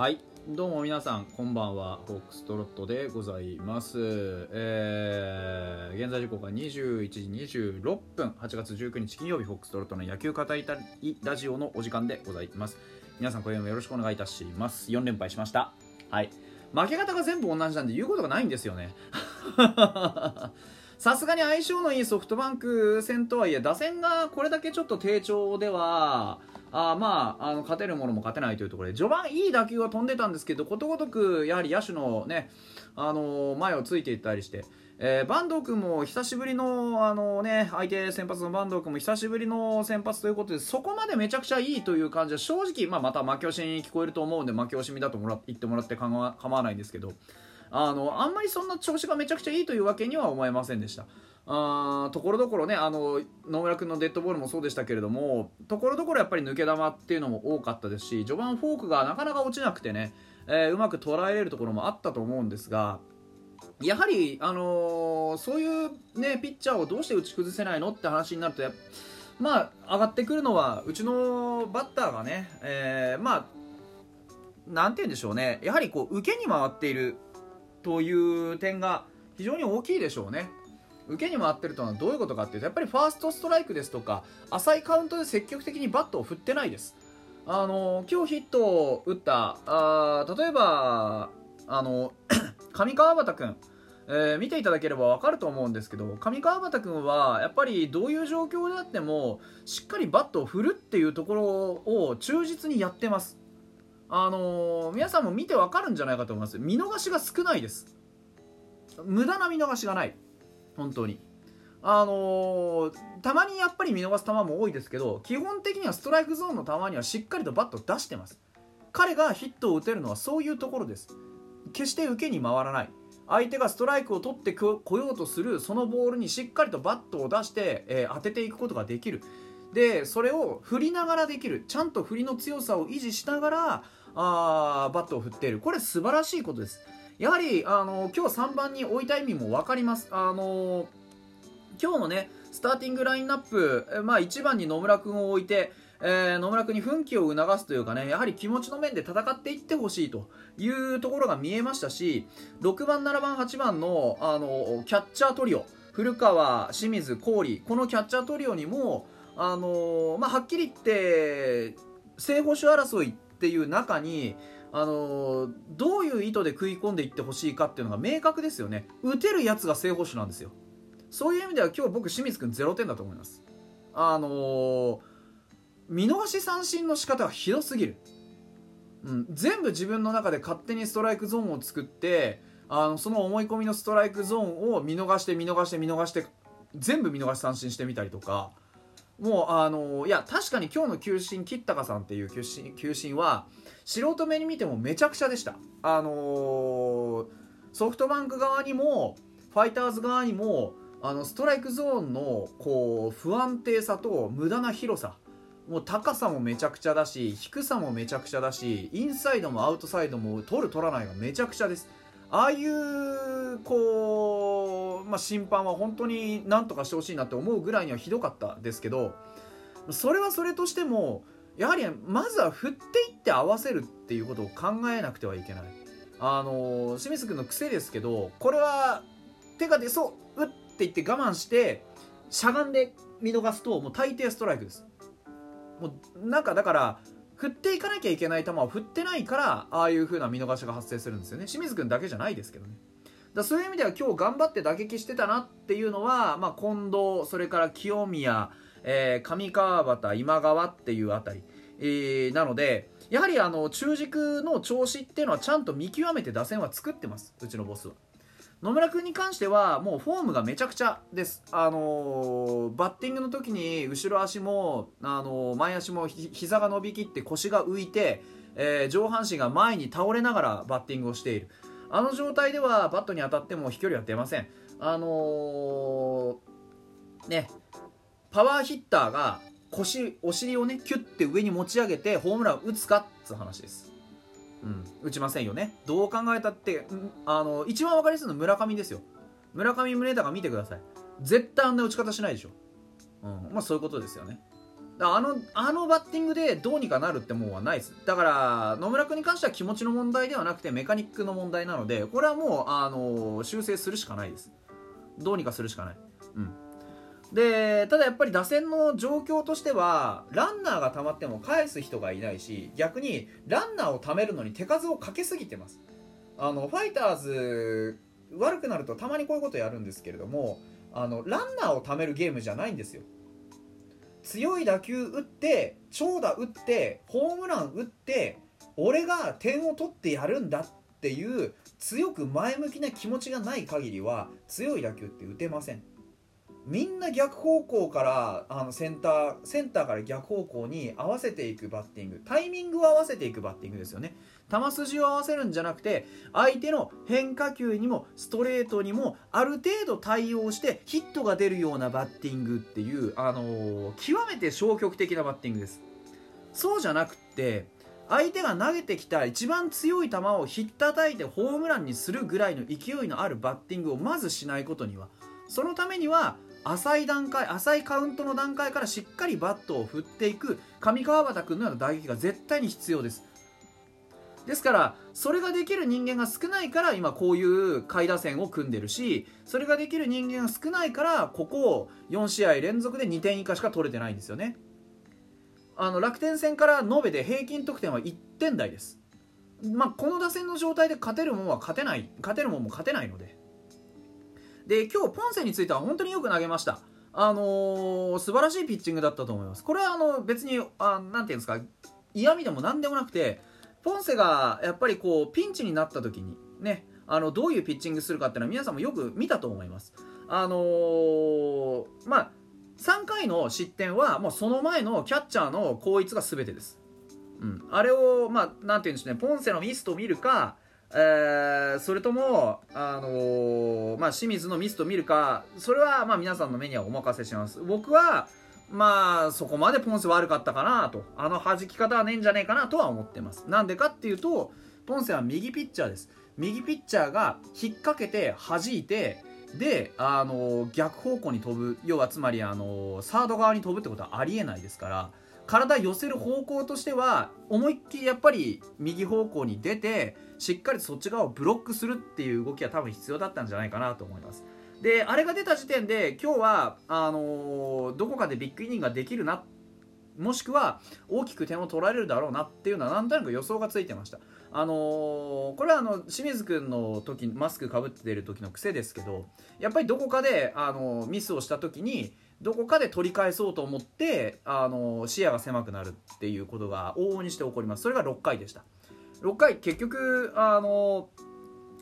はい。どうも皆さんこんばんは。フォックストロットでございます。えー、現在時刻は21時26分。8月19日金曜日フォックストロットの野球語りラジオのお時間でございます。皆さん今夜もよろしくお願いいたします。4連敗しました。はい。負け方が全部同じなんで言うことがないんですよね。さすがに相性のいいソフトバンク戦とはいえ打線がこれだけちょっと低調ではあまああの勝てるものも勝てないというところで序盤いい打球は飛んでたんですけどことごとくやはり野手のねあの前をついていったりして、えー、坂東君も久しぶりのあの、ね、相手先発の坂東君も久しぶりの先発ということでそこまでめちゃくちゃいいという感じは正直、まあ、また負け惜しに聞こえると思うんで負け惜しみだともら言ってもらって構わないんですけどあのあんまりそんな調子がめちゃくちゃいいというわけには思えませんでした。あところどころねあの野村君のデッドボールもそうでしたけれどもところどころやっぱり抜け球っていうのも多かったですし序盤フォークがなかなか落ちなくてね、えー、うまく捉えれるところもあったと思うんですがやはり、あのー、そういう、ね、ピッチャーをどうして打ち崩せないのって話になるとまあ、上がってくるのはうちのバッターがね、えー、まあなんて言うんでしょうねやはりこう受けに回っているという点が非常に大きいでしょうね。受けに回ってるとはどういうことかっていうとやっぱりファーストストライクですとか浅いカウントで積極的にバットを振ってないですあの今日ヒットを打ったあ例えばあの 上川端君えー、見ていただければ分かると思うんですけど上川端君はやっぱりどういう状況であってもしっかりバットを振るっていうところを忠実にやってますあのー、皆さんも見て分かるんじゃないかと思います。見逃しが少ないです。無駄な見逃しがない。本当に。あのー、たまにやっぱり見逃す球も多いですけど基本的にはストライクゾーンの球にはしっかりとバット出してます。彼がヒットを打てるのはそういうところです。決して受けに回らない。相手がストライクを取ってこようとするそのボールにしっかりとバットを出して、えー、当てていくことができる。でそれを振りながらできる。ちゃんと振りの強さを維持しながらあバットを振っている。これ素晴らしいことです。やはりあの今日3番に置いた意味も分かります。あの今日のねスターティングラインナップ、まあ、1番に野村君を置いて、えー、野村君に奮起を促すというかねやはり気持ちの面で戦っていってほしいというところが見えましたし6番、7番、8番のあのキャッチャートリオ古川、清水、郡このキャッチャートリオにもあのまあ、はっきり言って正捕手争いっていう中にあのー、どういう意図で食い込んでいってほしいかっていうのが明確ですよね。打てるやつが正捕手なんですよ。そういう意味では今日僕清水君0点だと思います。あのー、見逃し三振の仕方がひどすぎる、うん、全部自分の中で勝手にストライクゾーンを作ってあのその思い込みのストライクゾーンを見逃して見逃して見逃して全部見逃し三振してみたりとかもうあのいや確かに今日の球審吉高さんっていう球審球審は素人目に見てもめちゃくちゃでした。あのー、ソフトバンク側にもファイターズ側にもあのストライクゾーンのこう不安定さと無駄な広さ。もう高さもめちゃくちゃだし低さもめちゃくちゃだしインサイドもアウトサイドも取る取らないがめちゃくちゃです。ああいうこう、まあ、審判は本当になんとかしてほしいなって思うぐらいにはひどかったですけどそれはそれとしてもやはりまずは振っていって合わせるっていうことを考えなくてはいけない。あの清水君の癖ですけどこれは手が出そううって言って我慢してしゃがんで見逃すともう大抵ストライクです。もうなんかだから振っていかなきゃいけない球を振ってないからああいう風な見逃しが発生するんですよね。清水君だけじゃないですけどね。だそういう意味では今日頑張って打撃してたなっていうのは、まあ、近藤それから清宮、えー、上川端今川っていうあたり、えー、なのでやはりあの中軸の調子っていうのはちゃんと見極めて打線は作ってます。うちのボスは。野村君に関してはもうフォームがめちゃくちゃです、あのー、バッティングの時に後ろ足も、あのー、前足もひ膝が伸びきって腰が浮いて、えー、上半身が前に倒れながらバッティングをしている。あの状態ではバットに当たっても飛距離は出ません。あのねパワーヒッターが腰お尻をねキュッて上に持ち上げてホームラン打つかっつう話です。うん、打ちませんよね。どう考えたってあの一番分かりやすいのは村上ですよ。村上宗隆見てください。絶対あんな打ち方しないでしょ、うん。まあ、そういうことですよね。あのあのバッティングでどうにかなるってもんはないです。だから野村君に関しては気持ちの問題ではなくてメカニックの問題なのでこれはもうあの修正するしかないです。どうにかするしかない、うん、でただやっぱり打線の状況としてはランナーが溜まっても返す人がいないし逆にランナーを貯めるのに手数をかけすぎてます。あのファイターズ悪くなるとたまにこういうことやるんですけれどもあのランナーを貯めるゲームじゃないんですよ。強い打球打って長打打ってホームラン打って俺が点を取ってやるんだっていう強く前向きな気持ちがない限りは強い打球って打てません。みんな逆方向からあのセンターセンターから逆方向に合わせていくバッティング。タイミングを合わせていくバッティングですよね。球筋を合わせるんじゃなくて相手の変化球にもストレートにもある程度対応してヒットが出るようなバッティングっていう、あのー、極めて消極的なバッティングです。そうじゃなくって相手が投げてきた一番強い球をひったたいてホームランにするぐらいの勢いのあるバッティングをまずしないことにはそのためには浅い段階浅いカウントの段階からしっかりバットを振っていく上川端君のような打撃が絶対に必要です。ですからそれができる人間が少ないから今こういう下位打線を組んでるしそれができる人間が少ないからここを4試合連続で2点以下しか取れてないんですよね。あの楽天戦から延べで平均得点は1点台です。まあ、この打線の状態で勝てるもんは勝てない勝てるもんも勝てないので。で今日ポンセについては本当によく投げました。あのー、素晴らしいピッチングだったと思います。これはあの別にあなんていうんですか嫌味でも何でもなくてポンセがやっぱりこうピンチになった時にねあのどういうピッチングするかっていうのは皆さんもよく見たと思います。あのー、まあ3回の失点はもうその前のキャッチャーの後逸が全てです、うん、あれをまあなんていうんでしょうねポンセのミスと見るかえー、それとも、あのー、まあ、清水のミスと見るか、それはまあ皆さんの目にはお任せします。僕は、まあ、そこまでポンセ悪かったかなと、あの弾き方はねえんじゃねえかなとは思ってます。なんでかっていうと、ポンセは右ピッチャーです。右ピッチャーが引っ掛けて弾いて、で、あのー、逆方向に飛ぶ、要はつまり、あのサード側に飛ぶってことはありえないですから、体寄せる方向としては思いっきりやっぱり右方向に出てしっかりそっち側をブロックするっていう動きは多分必要だったんじゃないかなと思います。であれが出た時点で今日はあのー、どこかでビッグイニングができるなもしくは大きく点を取られるだろうなっていうのはなんとなく予想がついてました。あのー、これはあの清水君の時マスクかぶってる時の癖ですけどやっぱりどこかで、あのー、ミスをした時にどこかで取り返そうと思ってあの視野が狭くなるっていうことが往々にして起こります。それが6回でした。6回結局あの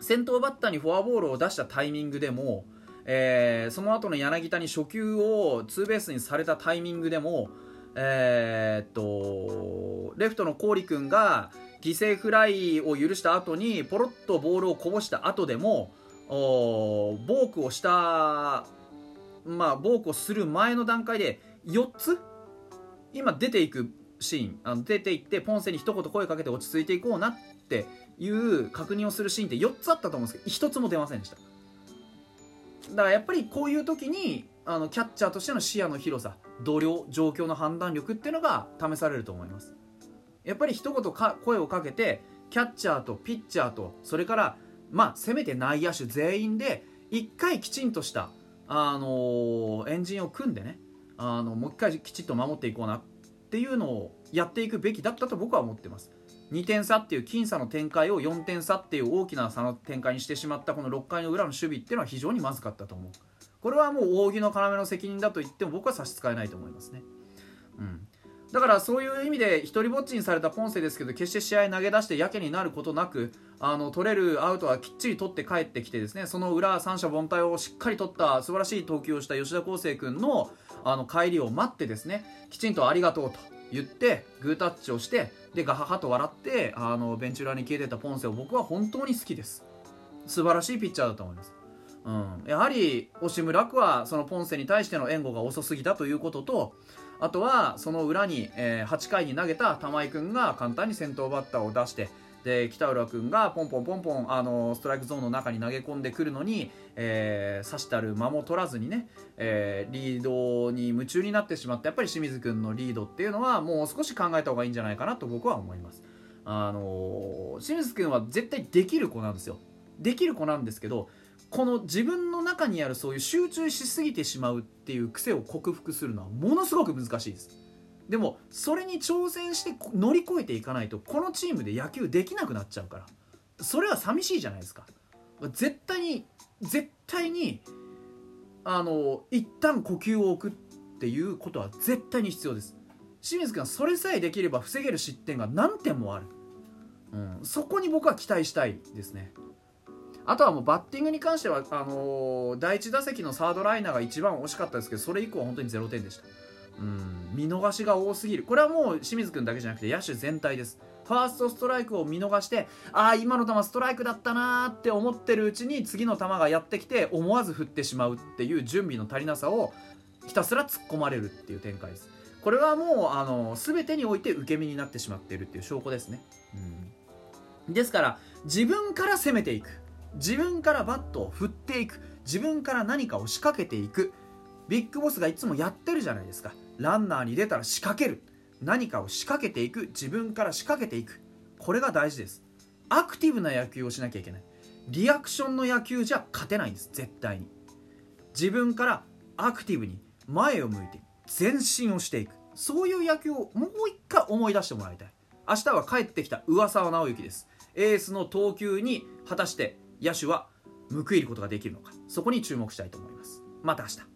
先頭バッターにフォアボールを出したタイミングでも、えー、その後の柳田に初球をツーベースにされたタイミングでもえー、っとレフトの郡君が犠牲フライを許した後にポロッとボールをこぼした後でもボークをしたまあ、暴行する前の段階で4つ今出ていくシーンあの出ていってポンセに一言声かけて落ち着いていこうなっていう確認をするシーンって4つあったと思うんですけど1つも出ませんでした。だからやっぱりこういう時にあのキャッチャーとしての視野の広さ度量状況の判断力っていうのが試されると思います。やっぱり一言か声をかけてキャッチャーとピッチャーとそれからまあせめて内野手全員で1回きちんとしたあのエンジンを組んでねあのもう一回きちっと守っていこうなっていうのをやっていくべきだったと僕は思ってます。2点差っていう僅差の展開を4点差っていう大きな差の展開にしてしまったこの6回の裏の守備っていうのは非常にまずかったと思う。これはもう扇の要の責任だと言っても僕は差し支えないと思いますね。うん。だからそういう意味で一人ぼっちにされたポンセですけど決して試合投げ出してやけになることなくあの取れるアウトはきっちり取って帰ってきてですねその裏三者凡退をしっかり取った素晴らしい投球をした吉田康生君のあの帰りを待ってですねきちんとありがとうと言ってグータッチをしてでガハハと笑ってあのベンチ裏に消えてたポンセを僕は本当に好きです。素晴らしいピッチャーだと思います。うん、やはり押村区はそのポンセに対しての援護が遅すぎたということとあとはその裏に、えー、8回に投げた玉井君が簡単に先頭バッターを出してで北浦君がポンポンポンポンあのストライクゾーンの中に投げ込んでくるのに、えー、刺したる間も取らずにね、えー、リードに夢中になってしまってやっぱり清水君のリードっていうのはもう少し考えた方がいいんじゃないかなと僕は思います。あの清水君は絶対できる子なんですよ。できる子なんですけどこの自分の中にあるそういう集中しすぎてしまうっていう癖を克服するのはものすごく難しいです。でもそれに挑戦して乗り越えていかないとこのチームで野球できなくなっちゃうから。それは寂しいじゃないですか。絶対に絶対にあの一旦呼吸を置くっていうことは絶対に必要です。清水君それさえできれば防げる失点が何点もある、うん、そこに僕は期待したいですね。あとはもうバッティングに関してはあのー、第1打席のサードライナーが一番惜しかったですけどそれ以降は本当に0点でした。うん見逃しが多すぎる。これはもう清水君だけじゃなくて野手全体です。ファーストストライクを見逃してああ今の球ストライクだったなーって思ってるうちに次の球がやってきて思わず振ってしまうっていう準備の足りなさをひたすら突っ込まれるっていう展開です。これはもうあの全てにおいて受け身になってしまっているっていう証拠ですね、うん、ですから自分から攻めていく。自分からバットを振っていく。自分から何かを仕掛けていく。ビッグボスがいつもやってるじゃないですか。ランナーに出たら仕掛ける。何かを仕掛けていく。自分から仕掛けていく。これが大事です。アクティブな野球をしなきゃいけない。リアクションの野球じゃ勝てないんです。絶対に。自分からアクティブに前を向いて前進をしていく。そういう野球をもう一回思い出してもらいたい。明日は帰ってきた上沢直之です。エースの投球に果たして野手は報いることができるのか。そこに注目したいと思います。また明日。